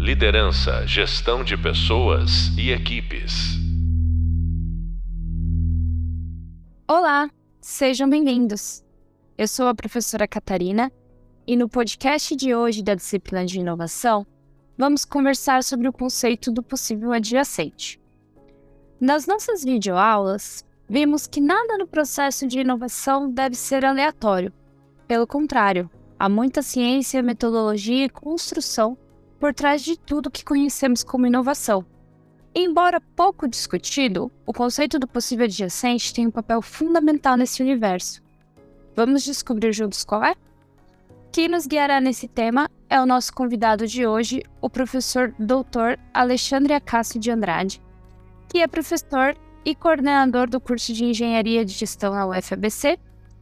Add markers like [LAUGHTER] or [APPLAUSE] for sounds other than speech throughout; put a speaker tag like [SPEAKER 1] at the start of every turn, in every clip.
[SPEAKER 1] Liderança, gestão de pessoas e equipes.
[SPEAKER 2] Olá, sejam bem-vindos. Eu sou a professora Catarina e no podcast de hoje da disciplina de inovação, vamos conversar sobre o conceito do possível adjacente. Nas nossas videoaulas, vimos que nada no processo de inovação deve ser aleatório. Pelo contrário, há muita ciência, metodologia e construção por trás de tudo que conhecemos como inovação. Embora pouco discutido, o conceito do possível adjacente tem um papel fundamental nesse universo. Vamos descobrir juntos qual é? Quem nos guiará nesse tema é o nosso convidado de hoje, o professor Dr. Alexandre Acácio de Andrade, que é professor e coordenador do curso de Engenharia de Gestão na UFABC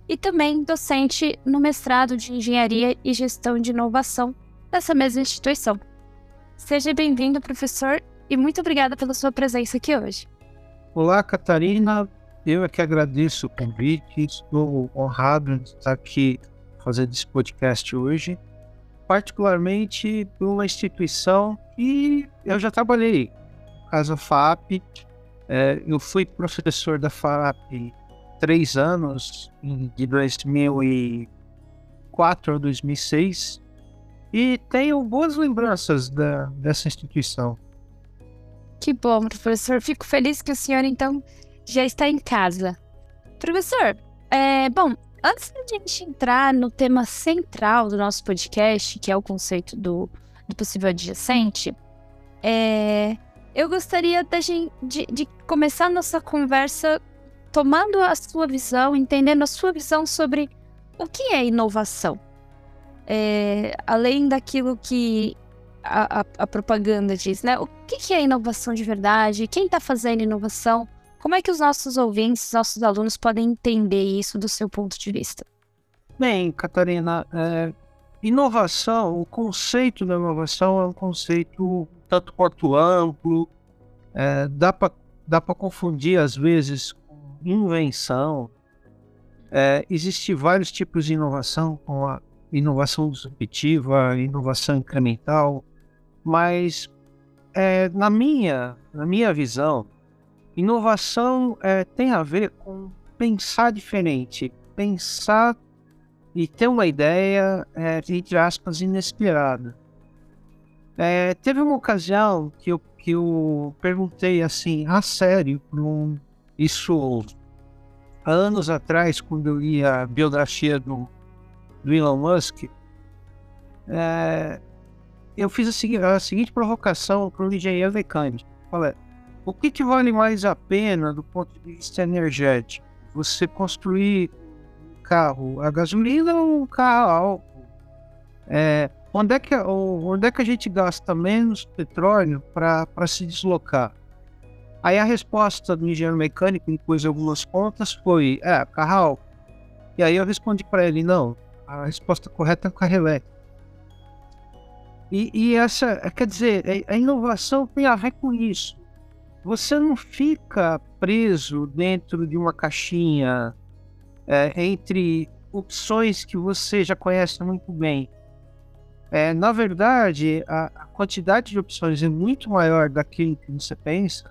[SPEAKER 2] e também docente no mestrado de Engenharia e Gestão de Inovação dessa mesma instituição. Seja bem-vindo, professor, e muito obrigada pela sua presença aqui hoje.
[SPEAKER 3] Olá, Catarina. Eu é que agradeço o convite. Estou honrado de estar aqui fazendo esse podcast hoje, particularmente por uma instituição que eu já trabalhei, Casa FAP. É, eu fui professor da FAP três anos, de 2004 a 2006, e tenho boas lembranças da, dessa instituição.
[SPEAKER 2] Que bom, professor. Fico feliz que o senhor, então, já está em casa. Professor, é, bom, antes da gente entrar no tema central do nosso podcast, que é o conceito do, do possível adjacente, é, eu gostaria de, de, de começar a nossa conversa tomando a sua visão, entendendo a sua visão sobre o que é inovação. É, além daquilo que a, a, a, propaganda diz, né? O que, que é inovação de verdade? Quem está fazendo inovação? Como é que os nossos ouvintes, nossos alunos podem entender isso do seu ponto de vista?
[SPEAKER 3] Bem, Catarina, é, inovação, o conceito da inovação é um conceito tanto quanto amplo, é, dá para dá confundir às vezes com invenção. É, Existem vários tipos de inovação, como a inovação disruptiva, inovação incremental, mas é, na minha na minha visão, inovação é, tem a ver com pensar diferente, pensar e ter uma ideia, é, entre aspas, inesperada. É, teve uma ocasião que eu, que eu perguntei assim, a sério, isso anos atrás, quando eu li a biografia do do Elon Musk, é, eu fiz a seguinte, a seguinte provocação para o engenheiro mecânico. Falei, o que, que, vale mais a pena do ponto de vista energético? Você construir um carro a gasolina ou um carro a álcool? É, onde, é que, onde é que a gente gasta menos petróleo para se deslocar? Aí a resposta do engenheiro mecânico, de algumas contas, foi: é, carro a álcool. E aí eu respondi para ele: não, a resposta correta é o carro elétrico. E, e essa, quer dizer, a inovação tem a ver com isso. Você não fica preso dentro de uma caixinha é, entre opções que você já conhece muito bem. É, na verdade, a, a, quantidade de opções é muito maior daquilo que você pensa,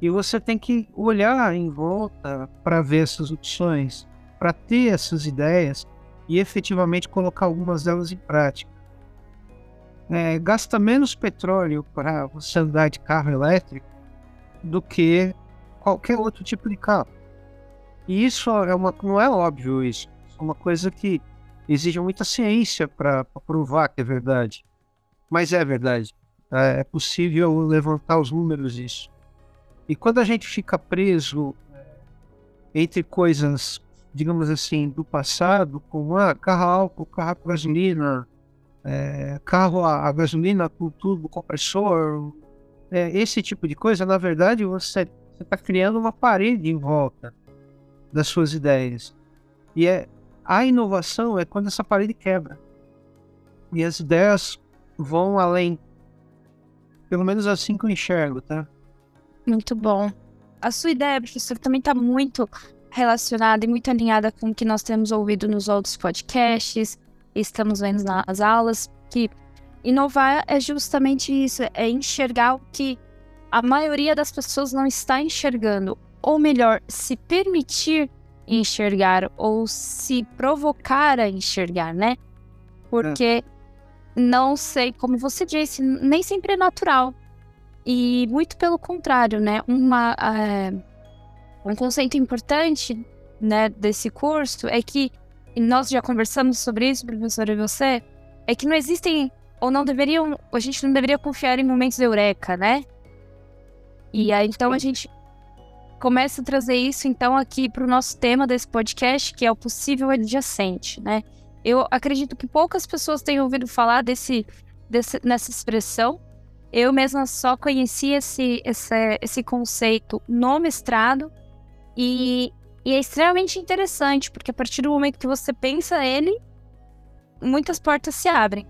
[SPEAKER 3] e você tem que olhar em volta para ver essas opções, para ter essas ideias, e efetivamente colocar algumas delas em prática. É, gasta menos petróleo para você andar de carro elétrico do que qualquer outro tipo de carro. E isso é uma, não é óbvio isso. É uma coisa que exige muita ciência para provar que é verdade. Mas é verdade. É, é possível levantar os números disso. E quando a gente fica preso é, entre coisas digamos assim, do passado, como ah, carro álcool, carro a gasolina, é, carro a, a, gasolina com turbo compressor, é, esse tipo de coisa, na verdade, você está criando uma parede em volta das suas ideias. E é, a inovação é quando essa parede quebra. E as ideias vão além. Pelo menos assim que eu enxergo, tá?
[SPEAKER 2] Muito bom. A sua ideia, professor, também está muito relacionada e muito alinhada com o que nós temos ouvido nos outros podcasts, estamos vendo nas aulas, que inovar é justamente isso, é enxergar o que a maioria das pessoas não está enxergando, ou melhor, se permitir enxergar ou se provocar a enxergar, né? Porque é. não sei, como você disse, nem sempre é natural. E muito pelo contrário, né? Uma, é, um conceito importante né, desse curso é que, e nós já conversamos sobre isso, professor e você, é que não existem, ou não deveriam, a gente não deveria confiar em momentos eureka, né? E aí, então, a gente começa a trazer isso, então, aqui para o nosso tema desse podcast, que é o possível adjacente, né? Eu acredito que poucas pessoas têm ouvido falar desse, desse nessa expressão, eu mesma só conheci esse, esse, esse conceito no mestrado e, e, é extremamente interessante, porque a partir do momento que você pensa ele, muitas portas se abrem.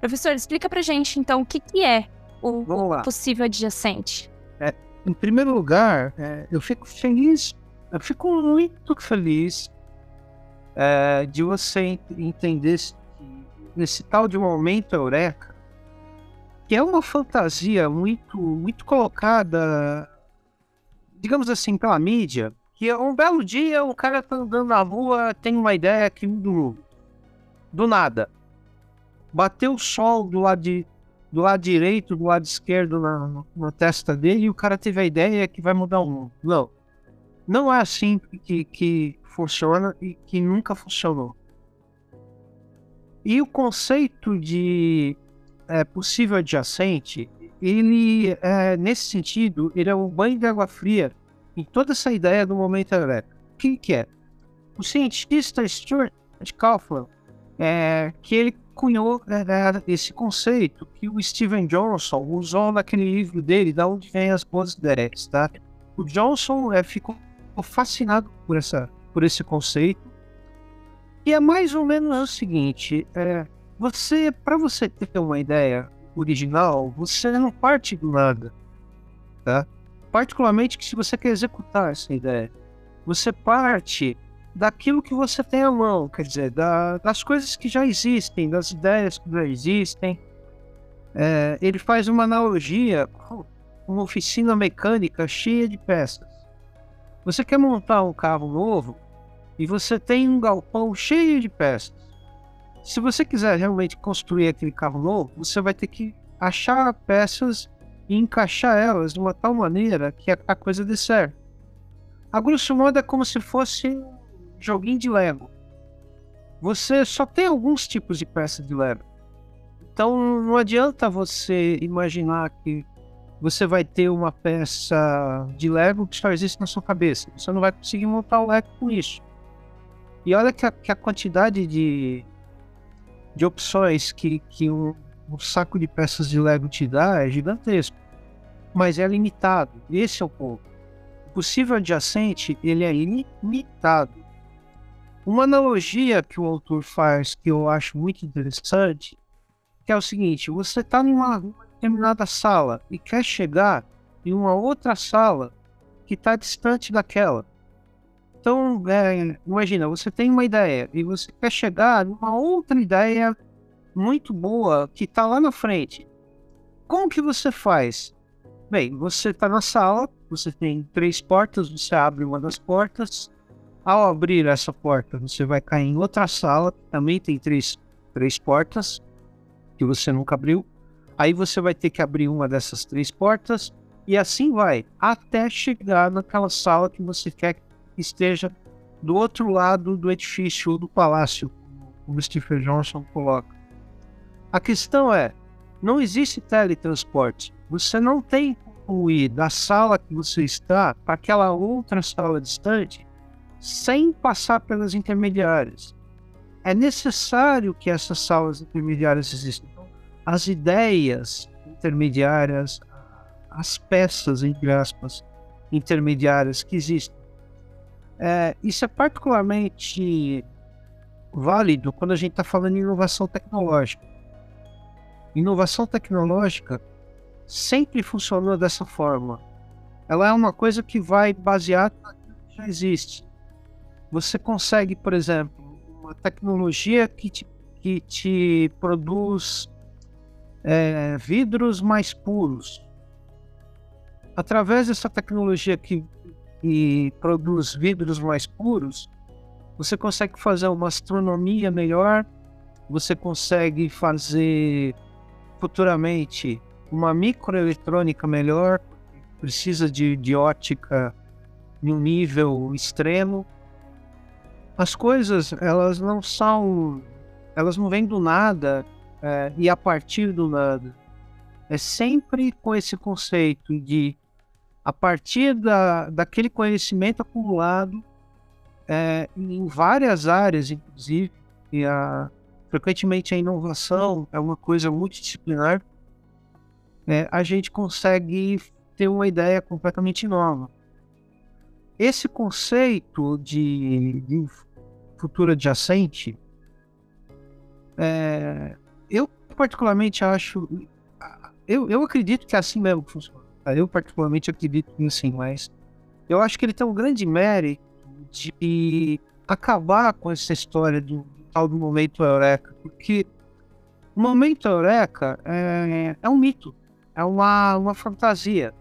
[SPEAKER 2] Professor, explica pra gente então o que, que é o, o possível adjacente.
[SPEAKER 3] É, em primeiro lugar, é, eu fico feliz, eu fico muito feliz é, de você entender esse, esse tal de momento eureka que é uma fantasia muito, muito colocada, digamos assim, pela mídia, que um belo dia o cara tá andando na rua, tem uma ideia que do, do nada. Bateu o sol do lado, de, do lado direito, do lado esquerdo na, na testa dele e o cara teve a ideia que vai mudar o mundo. Não. Não é assim que, que funciona e que nunca funcionou. E o conceito de é, possível adjacente, ele, é, nesse sentido, ele é um banho de água fria em toda essa ideia do momento elétrico. O que, que é? O cientista Stuart Kaufman, é, que ele cunhou é, esse conceito que o Steven Johnson usou naquele livro dele, Da Onde Vêm as Boas Ideias, tá? O Johnson é, ficou fascinado por, essa, por esse conceito, e é mais ou menos o seguinte, é, você, para você ter uma ideia original, você não parte do nada, tá? Particularmente que se você quer executar essa ideia, você parte daquilo que você tem à mão, quer dizer, da, das coisas que já existem, das ideias que já existem. É, ele faz uma analogia com uma oficina mecânica cheia de peças. Você quer montar um carro novo e você tem um galpão cheio de peças. Se você quiser realmente construir aquele carro novo, você vai ter que achar peças e encaixar elas de uma tal maneira que a coisa dê certo. A grosso modo é como se fosse um joguinho de Lego. Você só tem alguns tipos de peças de Lego. Então não adianta você imaginar que você vai ter uma peça de Lego que só existe na sua cabeça. Você não vai conseguir montar o Lego com isso. E olha que a, que a quantidade de, de opções que, que um, um saco de peças de Lego te dá é gigantesco, mas é limitado. Esse é o ponto. O possível adjacente ele é limitado. Uma analogia que o autor faz que eu acho muito interessante que é o seguinte: você está numa determinada sala e quer chegar em uma outra sala que está distante daquela. Então, é, imagina, você tem uma ideia e você quer chegar numa outra ideia muito boa que está lá na frente. Como que você faz? Bem, você está na sala, você tem três portas, você abre uma das portas. Ao abrir essa porta, você vai cair em outra sala, que também tem três, três portas, que você nunca abriu. Aí você vai ter que abrir uma dessas três portas, e assim vai, até chegar naquela sala que você quer esteja do outro lado do edifício ou do palácio, como Stephen Johnson coloca. A questão é, não existe teletransporte. Você não tem como ir da sala que você está para aquela outra sala distante sem passar pelas intermediárias. É necessário que essas salas intermediárias existam. Então, as ideias intermediárias, as peças, entre aspas, intermediárias que existem, é, isso é particularmente válido quando a gente está falando em inovação tecnológica. Inovação tecnológica sempre funcionou dessa forma. Ela é uma coisa que vai baseada naquilo que já existe. Você consegue, por exemplo, uma tecnologia que te, que te produz é, vidros mais puros. Através dessa tecnologia que, que produz vidros mais puros, você consegue fazer uma astronomia melhor, você consegue fazer futuramente uma microeletrônica melhor, precisa de, de ótica em um nível extremo. As coisas, elas não são, elas não vêm do nada é, e a partir do nada. É sempre com esse conceito de, a partir da, daquele conhecimento acumulado, é, em várias áreas, inclusive, e a, frequentemente a inovação é uma coisa multidisciplinar, é, a gente consegue ter uma ideia completamente nova. Esse conceito de, de futuro adjacente, é, eu particularmente acho, eu, eu acredito que é assim mesmo funciona. Tá? Eu particularmente acredito que assim, mas eu acho que ele tem um grande mérito de acabar com essa história do tal do momento eureka, porque o momento eureka é, é um mito, é uma, uma fantasia.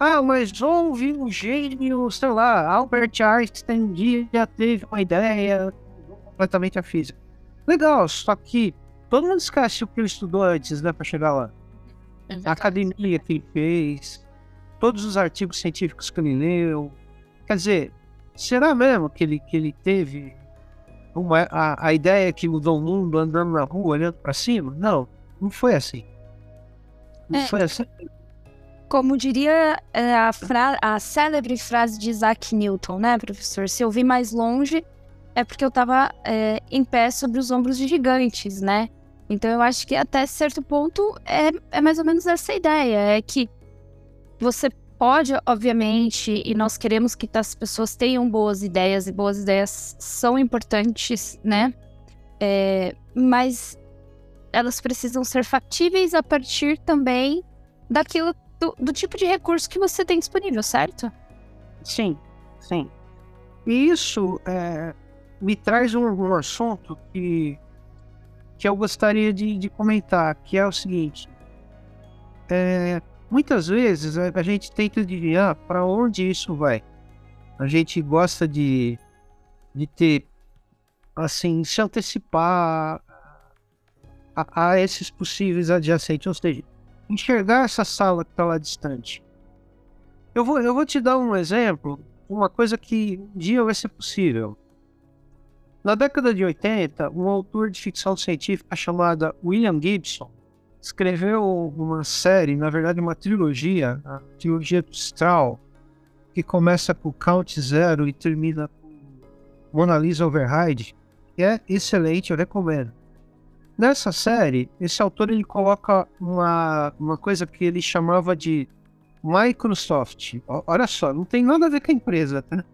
[SPEAKER 3] Ah, mas houve um gênio, sei lá, Albert Einstein um dia já teve uma ideia completamente a física. Legal, só que todo mundo esquece o que ele estudou antes, né, para chegar lá. A academia que ele fez, todos os artigos científicos que ele leu. Quer dizer, será mesmo que ele, que ele teve uma, a, a ideia que mudou o mundo andando na rua, olhando para cima? Não, não foi assim. Não
[SPEAKER 2] é.
[SPEAKER 3] foi assim.
[SPEAKER 2] Como diria é, a, fra a célebre frase de Isaac Newton, né, professor? Se eu vi mais longe, é porque eu estava é, em pé sobre os ombros de gigantes, né? Então eu acho que até certo ponto é, é mais ou menos essa ideia, é que você pode, obviamente, e nós queremos que as pessoas tenham boas ideias, e boas ideias são importantes, né? É, mas elas precisam ser factíveis a partir também daquilo do, do tipo de recurso que você tem disponível, certo?
[SPEAKER 3] Sim, sim. E isso é, me traz um, um, assunto que, que eu gostaria de, de comentar, que é o seguinte. É, muitas vezes a, gente tenta adivinhar para onde isso vai. A gente gosta de, de ter, assim, se antecipar a, a esses possíveis adjacentes, ou seja, enxergar essa sala que está lá distante. Eu vou, eu vou te dar um exemplo, uma coisa que um dia vai ser possível. Na década de 80, um autor de ficção científica chamado William Gibson escreveu uma série, na verdade uma trilogia, a trilogia do Strahl, que começa com Count Zero e termina com Mona Lisa Override, que é excelente, eu recomendo. Nessa série, esse autor ele coloca uma, uma coisa que ele chamava de Microsoft. Olha só, não tem nada a ver com a empresa, tá?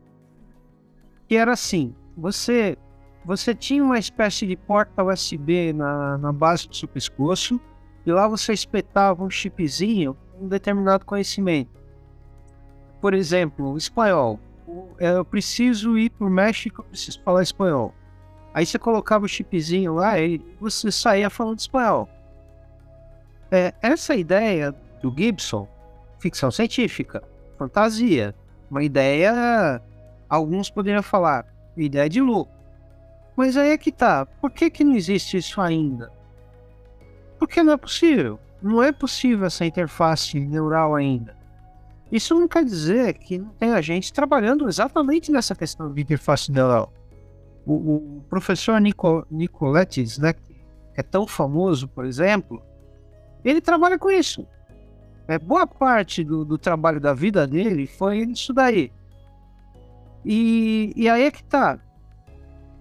[SPEAKER 3] Que era assim: você você tinha uma espécie de porta USB na, na base do seu pescoço e lá você espetava um chipzinho com um determinado conhecimento. Por exemplo, espanhol. Eu preciso ir para o México, eu preciso falar espanhol. Aí você colocava o chipzinho lá e você saía falando espanhol. É, essa ideia do Gibson, ficção científica, fantasia, uma ideia, alguns poderiam falar, ideia de louco. Mas aí é que tá, por que, que não existe isso ainda? Porque não é possível. Não é possível essa interface neural ainda. Isso não quer dizer que não tenha gente trabalhando exatamente nessa questão de interface neural o, o professor Nico, Nicoletes, né, que é tão famoso, por exemplo, ele trabalha com isso. É, boa parte do, do trabalho da vida dele foi isso daí. E, e aí é que tá.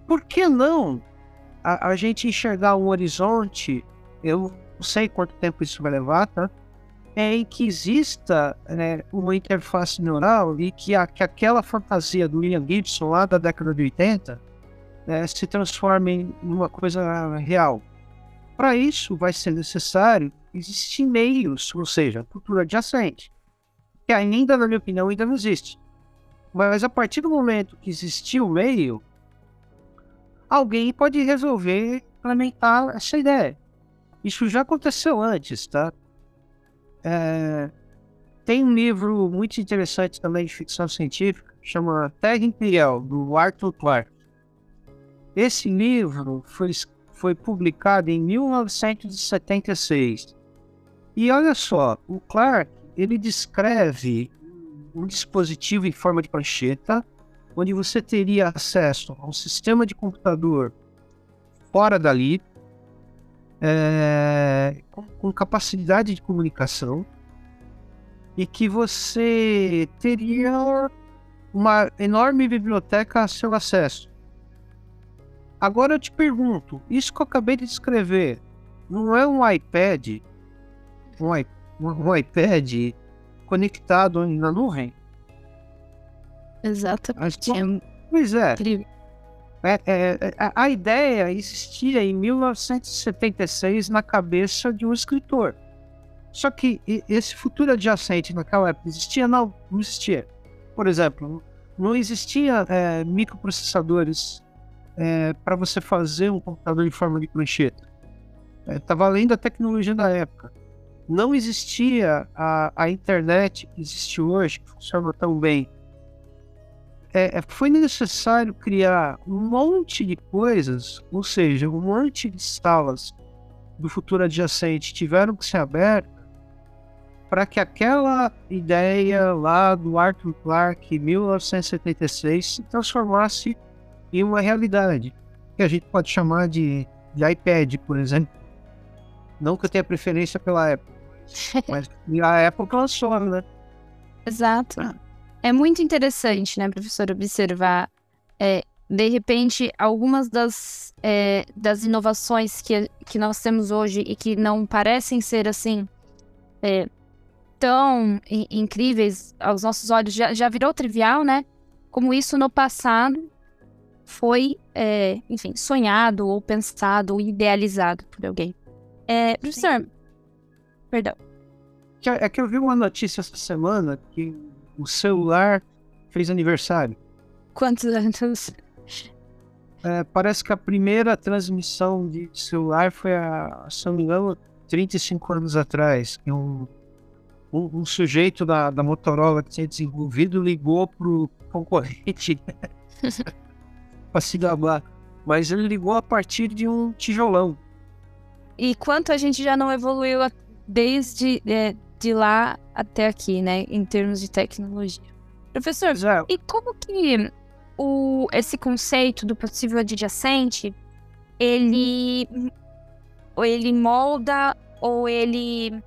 [SPEAKER 3] Por que não a, a gente enxergar um horizonte? Eu não sei quanto tempo isso vai levar, tá? É em que exista né, uma interface neural e que, a, que aquela fantasia do William Gibson lá da década de 80 né, se transformem em uma coisa real. Para isso, vai ser necessário existir meios, ou seja, cultura adjacente, que ainda, na minha opinião, ainda não existe. Mas a partir do momento que existir o meio, alguém pode resolver implementar essa ideia. Isso já aconteceu antes, tá? É, tem um livro muito interessante também de ficção científica, chama Terra Imperial, do Arthur Clarke. Esse livro foi, foi publicado em 1976. E olha só, o Clarke ele descreve um dispositivo em forma de prancheta, onde você teria acesso a um sistema de computador fora dali, é, com, capacidade de comunicação, e que você teria uma enorme biblioteca a seu acesso. Agora eu te pergunto, isso que eu acabei de descrever, não é um iPad, um, um iPad conectado na nuvem?
[SPEAKER 2] Exatamente.
[SPEAKER 3] Pois é. É, é, é, a ideia existia em 1976 na cabeça de um escritor. Só que esse futuro adjacente naquela época existia? Não, não existia. Por exemplo, não existia é, microprocessadores é, para você fazer um computador em forma de prancheta. Estava é, além da tecnologia da época. Não existia a, a internet que existe hoje, que funciona tão bem. É, é, foi necessário criar um monte de coisas, ou seja, um monte de salas do futuro adjacente tiveram que ser abertas para que aquela ideia lá do Arthur Clarke, em 1976, se transformasse em uma realidade, que a gente pode chamar de, de iPad, por exemplo. Não que eu tenha preferência pela Apple, [LAUGHS] mas a Apple lançou, né?
[SPEAKER 2] Exato. É muito interessante, né, professor, observar, é, de repente, algumas das, é, das inovações que, que nós temos hoje e que não parecem ser assim é, tão incríveis aos nossos olhos já, já virou trivial, né? Como isso no passado foi, é, enfim, sonhado ou pensado ou idealizado por alguém. É, professor, Sim. perdão.
[SPEAKER 3] É que eu vi uma notícia essa semana que o celular fez aniversário.
[SPEAKER 2] Quantos anos?
[SPEAKER 3] É, parece que a primeira transmissão de celular foi, a, se não me engano, 35 anos atrás. Um um, um sujeito da, da Motorola que tinha desenvolvido ligou pro concorrente [LAUGHS] para se gabar. Mas ele ligou a partir de um tijolão.
[SPEAKER 2] E quanto a gente já não evoluiu desde é, de lá até aqui, né, em termos de tecnologia. Professor, é. e como que o, esse conceito do possível adjacente, ele, ou ele molda ou ele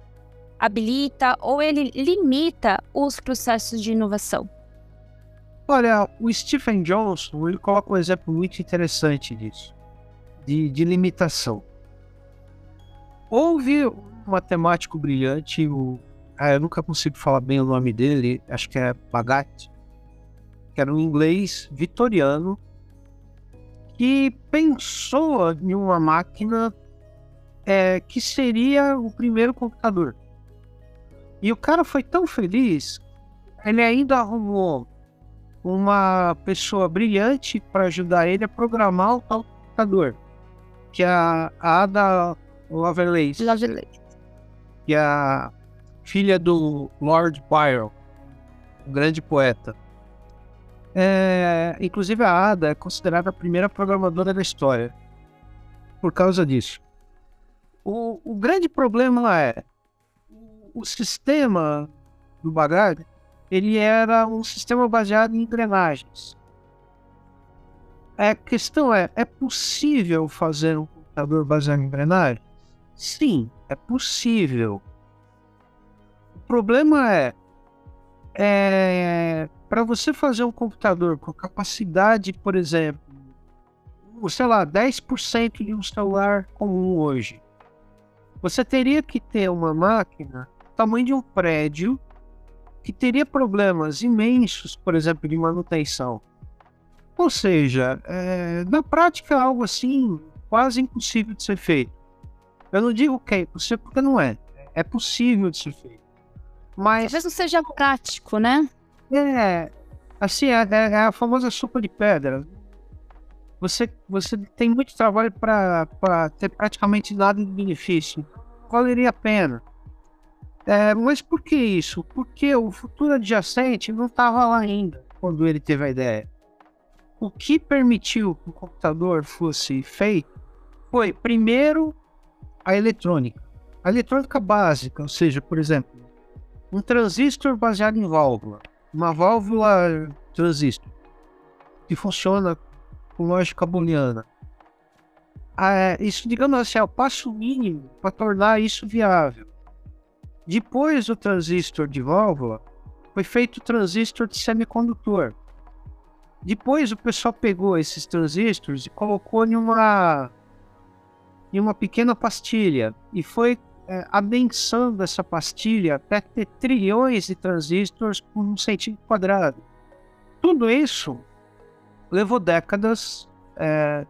[SPEAKER 2] habilita ou ele limita os processos de inovação?
[SPEAKER 3] Olha, o Stephen Johnson ele coloca um exemplo muito interessante disso, de, de limitação. Houve um matemático brilhante, o, ah, eu nunca consigo falar bem o nome dele, acho que é Bagat, que era um inglês vitoriano, que pensou em uma máquina é, que seria o primeiro computador. E o cara foi tão feliz, ele ainda arrumou uma pessoa brilhante para ajudar ele a programar o tal computador, que é a, Ada Lovelace,
[SPEAKER 2] Lovelace,
[SPEAKER 3] que é a filha do Lord Byron, um grande poeta. É, inclusive a Ada é considerada a primeira programadora da história por causa disso. O, o grande problema é o sistema do Bagard, ele era um sistema baseado em engrenagens. A questão é, é possível fazer um computador baseado em engrenagens? Sim, é possível. O problema é, é para você fazer um computador com capacidade, por exemplo, sei lá, 10% de um celular comum hoje, você teria que ter uma máquina tamanho de um prédio que teria problemas imensos, por exemplo, de manutenção. Ou seja, é, na prática é algo assim quase impossível de ser feito. Eu não digo que é impossível porque não é. É possível de ser feito. Mas.
[SPEAKER 2] Talvez não seja prático, né?
[SPEAKER 3] É. Assim, é, é, é a famosa sopa de pedra. você, você tem muito trabalho para ter praticamente nada de benefício. Valeria a pena. É, mas por que isso? Porque o futuro adjacente não estava lá ainda quando ele teve a ideia. O que permitiu que o computador fosse feito foi, primeiro, a eletrônica. A eletrônica básica, ou seja, por exemplo, um transistor baseado em válvula, uma válvula transistor, que funciona com lógica booleana. Ah, isso, digamos assim, é o passo mínimo para tornar isso viável. Depois do transistor de válvula, foi feito o transistor de semicondutor. Depois o pessoal pegou esses transistores e colocou em uma, em uma pequena pastilha e foi é, essa pastilha até ter trilhões de transistores por um centímetro quadrado. Tudo isso levou décadas, é,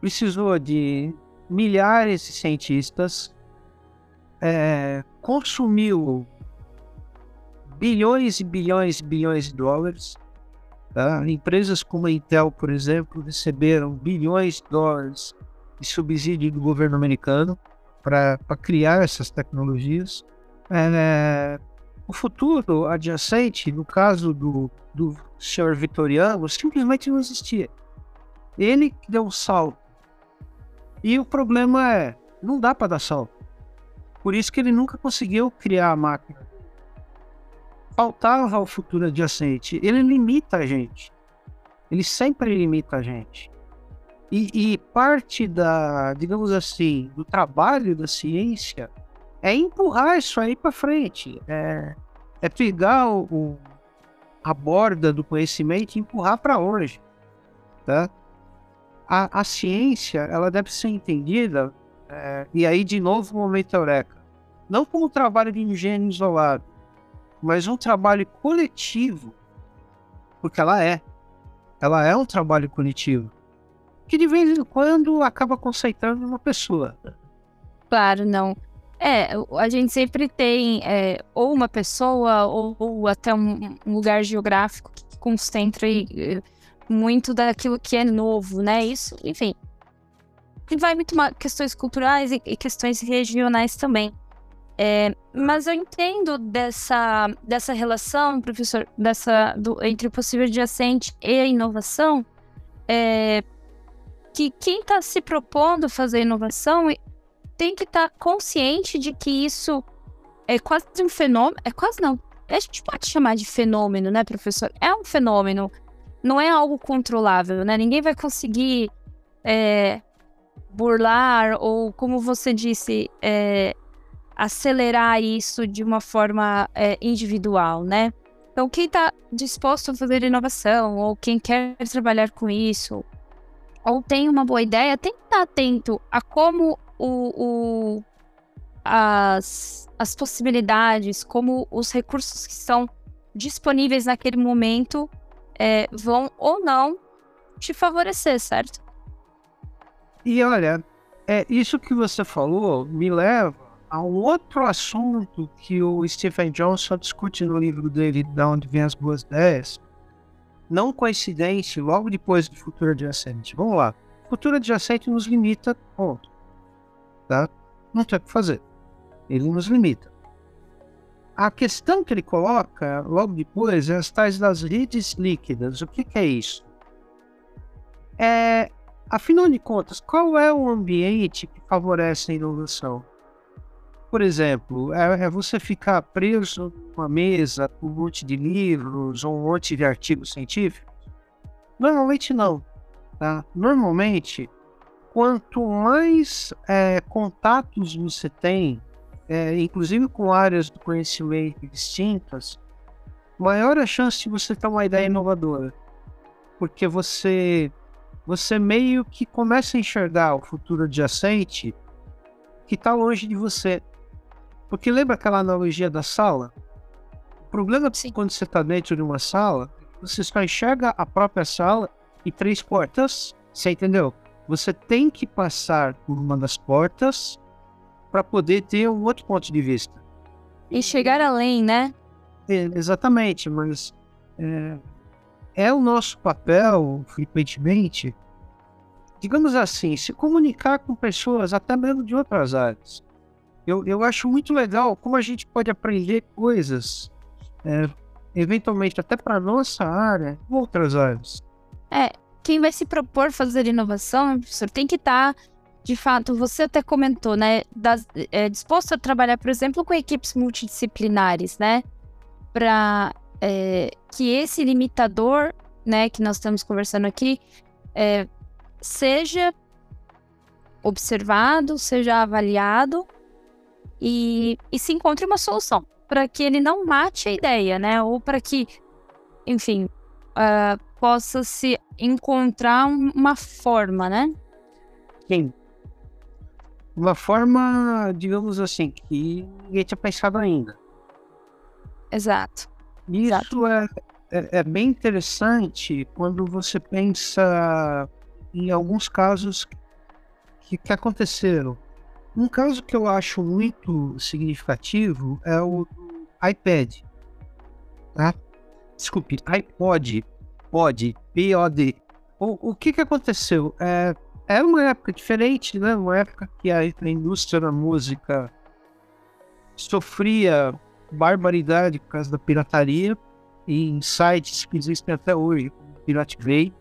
[SPEAKER 3] precisou de milhares de cientistas, é, consumiu bilhões e bilhões e bilhões de dólares. Tá? Empresas como a Intel, por exemplo, receberam bilhões de dólares de subsídio do governo americano para criar essas tecnologias. É, o futuro adjacente, no caso do, do senhor Vitoriano, simplesmente não existia. Ele deu um salto. E o problema é, não dá para dar salto. Por isso que ele nunca conseguiu criar a máquina. Faltava o futuro adjacente. Ele limita a gente. Ele sempre limita a gente. E, e parte da, digamos assim, do trabalho da ciência é empurrar isso aí para frente. É, é pegar o, o, a borda do conhecimento e empurrar para hoje. Tá? A, a ciência ela deve ser entendida é, e aí, de novo, o momento eureka. Não como um trabalho de um isolado, mas um trabalho coletivo, porque ela é. Ela é um trabalho coletivo, que de vez em quando acaba concentrando uma pessoa.
[SPEAKER 2] Claro, não. É, a gente sempre tem é, ou uma pessoa ou, ou até um, um, lugar geográfico que concentra é, muito daquilo que é novo, né? Isso, enfim, e vai muito questões culturais e, e questões regionais também. É, mas eu entendo dessa, dessa relação, professor, dessa, do, entre o possível adjacente e a inovação, é, que quem está se propondo fazer inovação tem que estar tá consciente de que isso é quase um fenômeno. É quase não. A gente pode chamar de fenômeno, né, professor? É um fenômeno. Não é algo controlável, né? Ninguém vai conseguir é, burlar ou, como você disse, é, acelerar isso de uma forma é, individual, né? Então, quem está disposto a fazer inovação ou quem quer trabalhar com isso ou tem uma boa ideia, tem que estar atento a como o, o as, as possibilidades, como os recursos que estão disponíveis naquele momento é, vão ou não te favorecer, certo?
[SPEAKER 3] E olha, é isso que você falou me leva a um outro assunto que o Stephen Johnson discute no livro dele, Da Onde Vêm as Boas Ideias. Não coincidente, logo depois do futuro adjacente. Vamos lá. Futuro adjacente nos limita, ponto. Tá? Não tem o que fazer. Ele nos limita. A questão que ele coloca logo depois é as tais das redes líquidas. O que, que é isso? É Afinal de contas, qual é o ambiente que favorece a inovação? Por exemplo, é, é você ficar preso numa mesa com um monte de livros ou um monte de artigos científicos? Normalmente não. Tá? Normalmente, quanto mais é, contatos você tem, é, inclusive com áreas do conhecimento distintas, maior a chance de você ter uma ideia inovadora. Porque você você meio que começa a enxergar o futuro adjacente que está longe de você. Porque lembra aquela analogia da sala? O problema é que quando você está dentro de uma sala, você só enxerga a própria sala e três portas. Você entendeu? Você tem que passar por uma das portas para poder ter um outro ponto de vista.
[SPEAKER 2] E chegar além, né?
[SPEAKER 3] É, exatamente, mas é, é o nosso papel, frequentemente, digamos assim, se comunicar com pessoas até mesmo de outras áreas. Eu, eu acho muito legal como a gente pode aprender coisas, é, eventualmente até para nossa área, outras áreas.
[SPEAKER 2] É, quem vai se propor fazer inovação, professor, tem que estar, tá, de fato, você até comentou, né, das, é, disposto a trabalhar, por exemplo, com equipes multidisciplinares, né, para é, que esse limitador, né, que nós estamos conversando aqui, é, seja observado, seja avaliado e, e se encontre uma solução para que ele não mate a ideia, né? Ou para que, enfim, uh, possa se encontrar uma forma, né?
[SPEAKER 3] Sim. Uma forma, digamos assim, que ninguém tinha pensado ainda.
[SPEAKER 2] Exato.
[SPEAKER 3] Isso Exato. É, é, é bem interessante quando você pensa em alguns casos que, que aconteceram. Um caso que eu acho muito significativo é o iPad. Tá? Desculpe, iPod. Pod, P-O-D. O, o que que aconteceu? É, era uma época diferente, né? Uma época que a, a indústria da música sofria barbaridade por causa da pirataria em sites que existem até hoje, como Pirate Bay.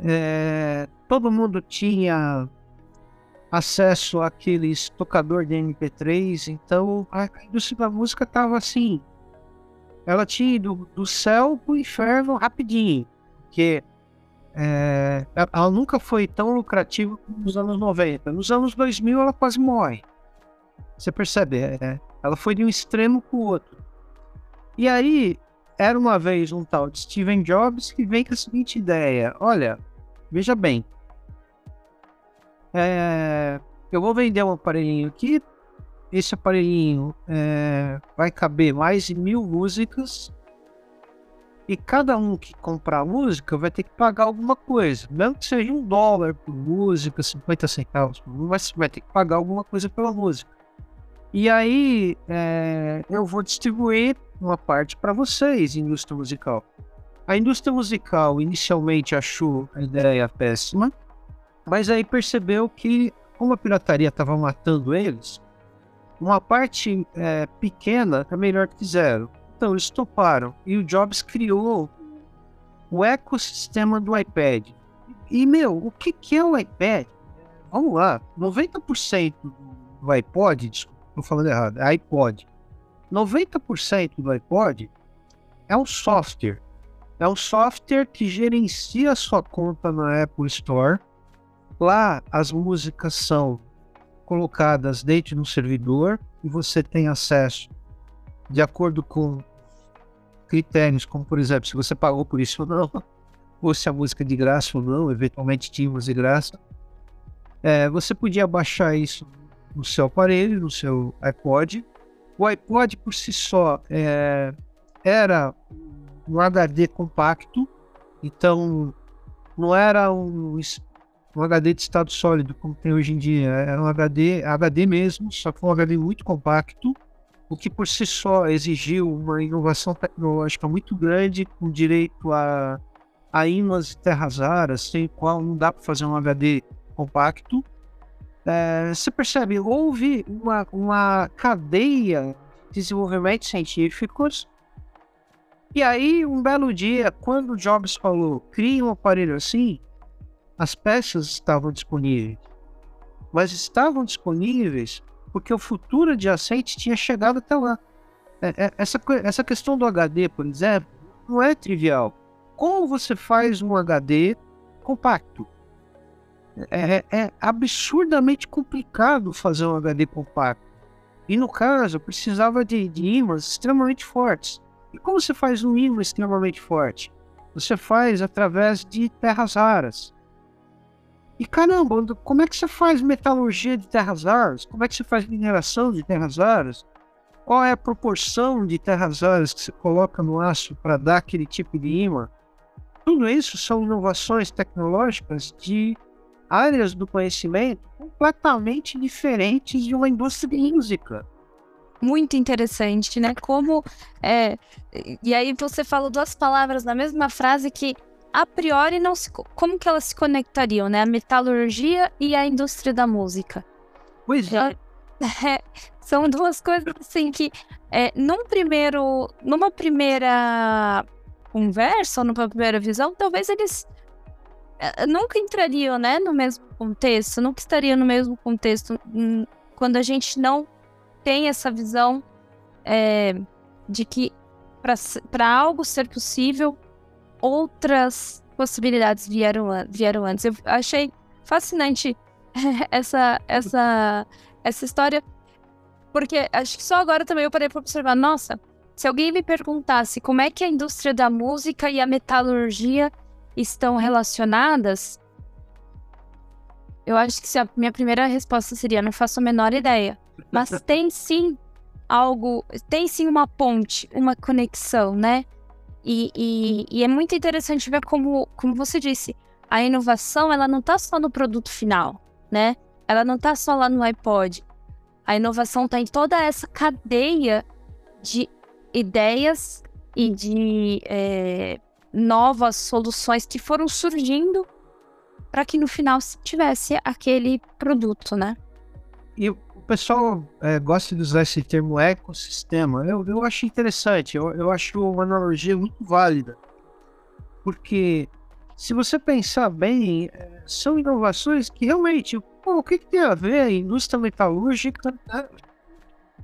[SPEAKER 3] É, todo mundo tinha acesso àqueles tocador de MP3, então a indústria da música estava assim. Ela tinha ido do céu pro inferno rapidinho, porque é, ela nunca foi tão lucrativa como nos anos 90. Nos anos 2000 ela quase morre. Você percebe? É, ela foi de um extremo para o outro. E aí, era uma vez um tal de Steven Jobs que vem com a seguinte ideia: olha, veja bem, é, eu vou vender um aparelhinho aqui. Esse aparelhinho é, vai caber mais de mil músicas. E cada um que comprar música vai ter que pagar alguma coisa. Mesmo que seja um dólar por música, 50 centavos por música, mas vai ter que pagar alguma coisa pela música. E aí é, eu vou distribuir uma parte para vocês, indústria musical. A indústria musical inicialmente achou a ideia péssima, mas aí percebeu que, como a pirataria estava matando eles, uma parte é, pequena é melhor que zero. Então eles toparam. E o Jobs criou o ecossistema do iPad. E, meu, o que, que é o iPad? Vamos lá, 90% do iPod, desculpa, estou falando errado, é iPod. 90% do iPod é um software. É um software que gerencia a sua conta na Apple Store Lá as músicas são colocadas dentro do servidor e você tem acesso de acordo com critérios, como por exemplo, se você pagou por isso ou não, [LAUGHS] ou se a música é de graça ou não, eventualmente música de graça. É, você podia baixar isso no seu aparelho, no seu iPod. O iPod por si só é, era um HD compacto, então não era um um HD de estado sólido, como tem hoje em dia. Era um HD, HD mesmo, só que um HD muito compacto, o que por si só exigiu uma inovação tecnológica muito grande, com direito a, a ímãs e terras raras, sem qual não dá para fazer um HD compacto. É, você percebe, houve uma, uma cadeia de desenvolvimentos científicos e aí, um belo dia, quando Jobs falou, crie um aparelho assim, as peças estavam disponíveis, mas estavam disponíveis porque o futuro adjacente tinha chegado até lá. É, é, essa, essa questão do HD, por exemplo, não é trivial. Como você faz um HD compacto? É, é, é absurdamente complicado fazer um HD compacto. E no caso, precisava de, de ímãs extremamente fortes. E como você faz um ímã extremamente forte? Você faz através de terras raras. E caramba, como é que você faz metalurgia de terras raras? Como é que você faz mineração de terras raras? Qual é a proporção de terras raras que você coloca no aço para dar aquele tipo de imã? Tudo isso são inovações tecnológicas de áreas do conhecimento completamente diferentes de uma indústria de música.
[SPEAKER 2] Muito interessante, né? Como. É... E aí você falou duas palavras na mesma frase que a priori não se, como que elas se conectariam, né? A metalurgia e a indústria da música.
[SPEAKER 3] Pois é.
[SPEAKER 2] é [LAUGHS] são duas coisas assim que, é, num primeiro, numa primeira conversa ou numa primeira visão, talvez eles é, nunca entrariam, né, no mesmo contexto, nunca estariam no mesmo contexto hum, quando a gente não tem essa visão é, de que para algo ser possível, outras possibilidades vieram, vieram antes. Eu achei fascinante [LAUGHS] essa, essa, essa história, porque acho que só agora também eu parei para observar, nossa, se alguém me perguntasse como é que a indústria da música e a metalurgia estão relacionadas, eu acho que a minha primeira resposta seria: não faço a menor ideia. Mas [LAUGHS] tem sim algo, tem sim uma ponte, uma conexão, né? E, e, e, é muito interessante ver como, como você disse, a inovação ela não está só no produto final, né? Ela não está só lá no iPod. A inovação está em toda essa cadeia de ideias e de é, novas soluções que foram surgindo para que no final se tivesse aquele produto, né?
[SPEAKER 3] E pessoal é, gosta de usar esse termo ecossistema. Eu, eu acho interessante, eu, eu acho uma analogia muito válida. Porque se você pensar bem, é, são inovações que realmente, pô, o que, que, tem a ver a indústria metalúrgica, né?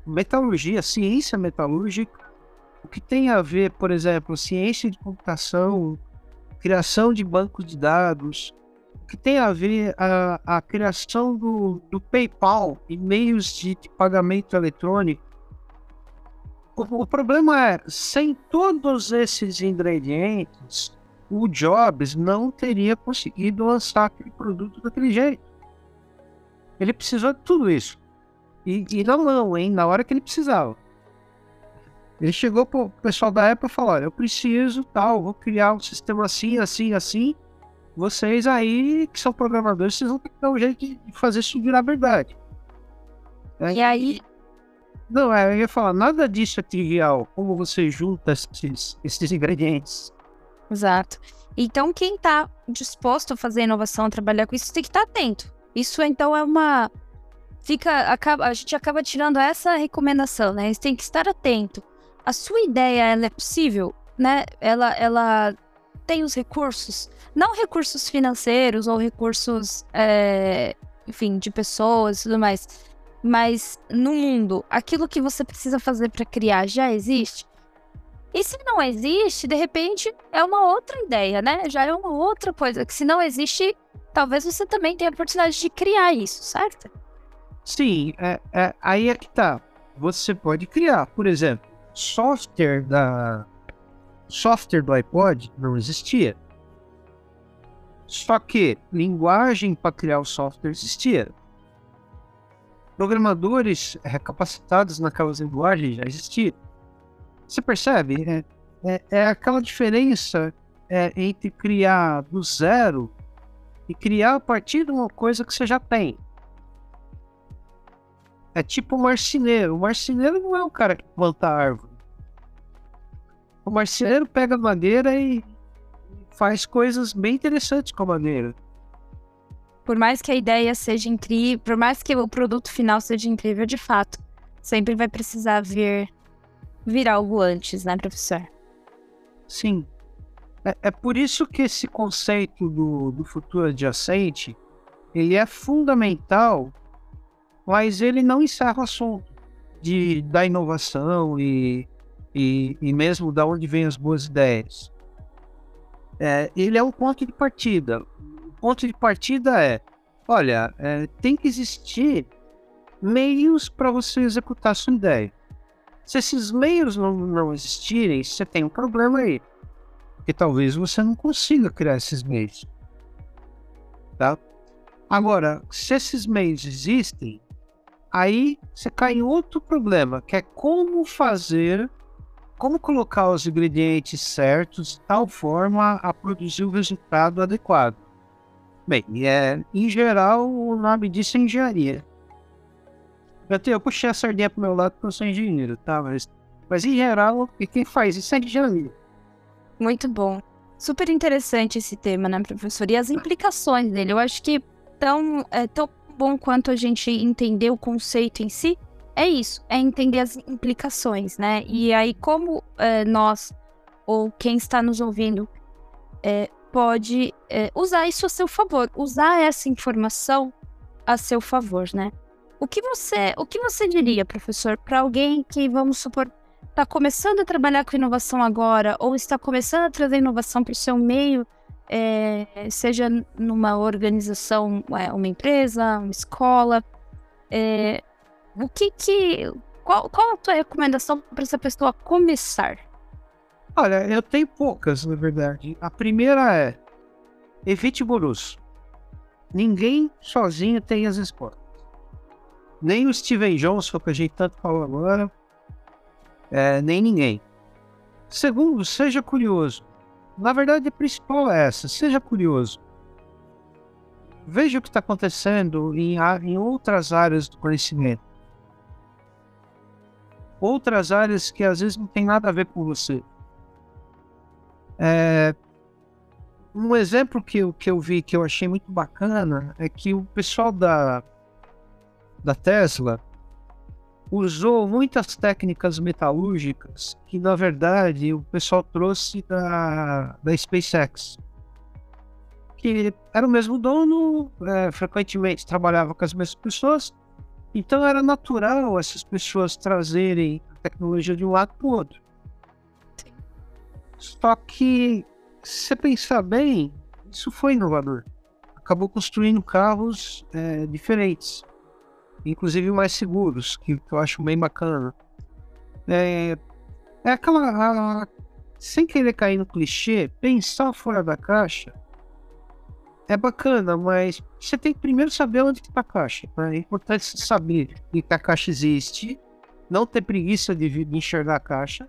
[SPEAKER 3] metalurgia, ciência metalúrgica, o que tem a ver, por exemplo, ciência de computação, criação de bancos de dados, que tem a ver a, a criação do, do PayPal e meios de, de pagamento eletrônico. O, o, problema é, sem todos esses ingredientes, o Jobs não teria conseguido lançar aquele produto daquele jeito. Ele precisou de tudo isso. E, e não, não, hein? Na hora que ele precisava. Ele chegou pro pessoal da Apple e falou: Olha, eu preciso, tal, vou criar um sistema assim, assim, assim vocês aí, que são programadores, vocês vão ter que dar um jeito de fazer isso virar verdade.
[SPEAKER 2] É, e aí.
[SPEAKER 3] Não, é, eu ia falar, nada disso é trivial. Como você junta esses, esses ingredientes.
[SPEAKER 2] Exato. Então, quem está disposto a fazer inovação, a trabalhar com isso, tem que estar tá atento. Isso, então, é uma. Fica, acaba, a gente acaba tirando essa recomendação, né? Você tem que estar atento. A sua ideia, ela é possível, né? Ela, ela tem os recursos, não recursos financeiros ou recursos, é, enfim, de pessoas e tudo mais, mas no mundo, aquilo que você precisa fazer para criar já existe? E se não existe, de repente é uma outra ideia, né? Já é uma outra coisa. Que se não existe, talvez você também tenha a oportunidade de criar isso, certo?
[SPEAKER 3] Sim, é, é, aí é que tá. Você pode criar, por exemplo, software da, software do iPod não existia. Só que linguagem para criar o software existia. Programadores capacitados naquelas linguagens já existiam. Você percebe? É, é, é aquela diferença é, entre criar do zero e criar a partir de uma coisa que você já tem. É tipo o marceneiro. O marceneiro não é o cara que planta árvore. O marceneiro pega madeira e faz coisas bem interessantes com a madeira.
[SPEAKER 2] Por mais que a ideia seja incrível, por mais que o produto final seja incrível de fato, sempre vai precisar vir, vir algo antes, né, professor?
[SPEAKER 3] Sim. É, é por isso que esse conceito do, do futuro adjacente ele é fundamental, mas ele não encerra o assunto de, da inovação e e, e mesmo da onde vêm as boas ideias. É, ele é um ponto de partida. O ponto de partida é, olha, é, tem que existir meios para você executar sua ideia. Se esses meios não, não existirem, você tem um problema aí. Porque talvez você não consiga criar esses meios. Tá? Agora, se esses meios existem, aí você cai em outro problema, que é como fazer como colocar os ingredientes certos de tal forma a produzir o resultado adequado. Bem, é, em geral, o nome disso é engenharia. Eu, eu puxei a sardinha para o meu lado porque eu sou engenheiro, tá? Mas, mas em geral, quem faz isso é engenharia.
[SPEAKER 2] Muito bom. Super interessante esse tema, né, professor? E as implicações dele. Eu acho que tão, é tão bom quanto a gente entender o conceito em si, é isso, é entender as implicações, né? E aí, como é, nós, ou quem está nos ouvindo, é, pode é, usar isso a seu favor, usar essa informação a seu favor, né? O que você, o que você diria, professor, para alguém que, vamos supor, está começando a trabalhar com inovação agora, ou está começando a trazer inovação para o seu meio, é, seja numa organização, é, uma empresa, uma escola, é, o que que. Qual, qual a tua recomendação para essa pessoa começar?
[SPEAKER 3] Olha, eu tenho poucas, na verdade. A primeira é evite gurus. Ninguém sozinho tem as respostas. Nem o Steven Johnson, que a gente tanto falou agora, é, nem ninguém. Segundo, seja curioso. Na verdade, a principal é essa: seja curioso. Veja o que está acontecendo em, em outras áreas do conhecimento. Outras áreas que às vezes não tem nada a ver com você. É, um exemplo que eu, que eu vi que eu achei muito bacana é que o pessoal da, da Tesla usou muitas técnicas metalúrgicas que, na verdade, o pessoal trouxe da, da SpaceX. Que era o mesmo dono, é, frequentemente trabalhava com as mesmas pessoas, então era natural essas pessoas trazerem a tecnologia de um lado para o outro. Só que, se você pensar bem, isso foi inovador. Acabou construindo carros é, diferentes inclusive mais seguros, que, que eu acho bem bacana. É, é aquela. A, sem querer cair no clichê, pensar fora da caixa é bacana, mas você tem que primeiro saber onde está a caixa. Né? É importante saber que a caixa existe, não ter preguiça de, de enxergar a caixa,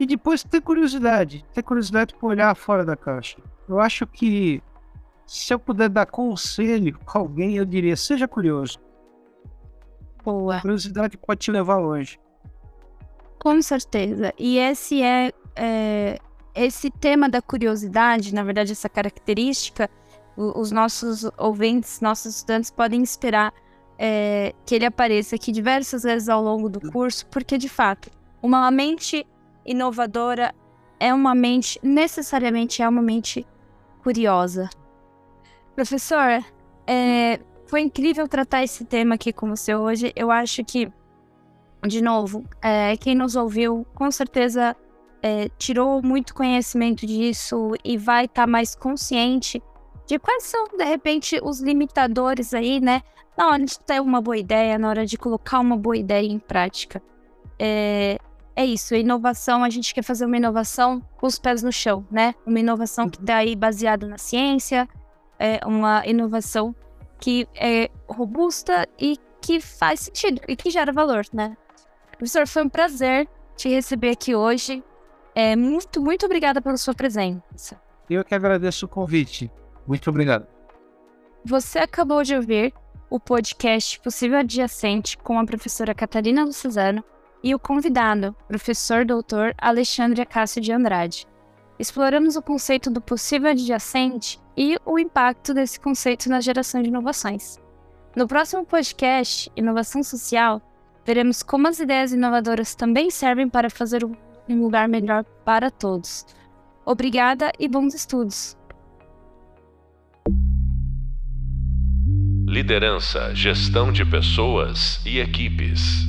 [SPEAKER 3] e depois ter curiosidade, ter curiosidade por olhar fora da caixa. Eu acho que se eu puder dar conselho para alguém, eu diria: seja curioso.
[SPEAKER 2] Boa.
[SPEAKER 3] A curiosidade pode te levar longe.
[SPEAKER 2] Com certeza. E esse é, é esse tema da curiosidade, na verdade, essa característica, os nossos ouvintes, nossos estudantes podem esperar é, que ele apareça aqui diversas vezes ao longo do curso, porque de fato, uma mente inovadora é uma mente, necessariamente é uma mente curiosa. Professor, é, foi incrível tratar esse tema aqui com você hoje. Eu acho que, de novo, é, quem nos ouviu com certeza é, tirou muito conhecimento disso e vai estar tá mais consciente de quais são, de repente, os limitadores aí, né? Na hora de ter uma boa ideia, na hora de colocar uma boa ideia em prática. É, é isso, inovação, a gente quer fazer uma inovação com os pés no chão, né? Uma inovação que está aí baseada na ciência, é uma inovação que é robusta e que faz sentido e que gera valor, né? Professor, foi um prazer te receber aqui hoje. É, muito, muito obrigada pela sua presença.
[SPEAKER 3] Eu que agradeço o convite. Muito obrigado.
[SPEAKER 2] Você acabou de ouvir o podcast Possível Adjacente com a professora Catarina Lucizano e o convidado, professor doutor Alexandre Acácio de Andrade. Exploramos o conceito do possível adjacente e o impacto desse conceito na geração de inovações. No próximo podcast, Inovação Social, veremos como as ideias inovadoras também servem para fazer um lugar melhor para todos. Obrigada e bons estudos!
[SPEAKER 1] Liderança, gestão de pessoas e equipes.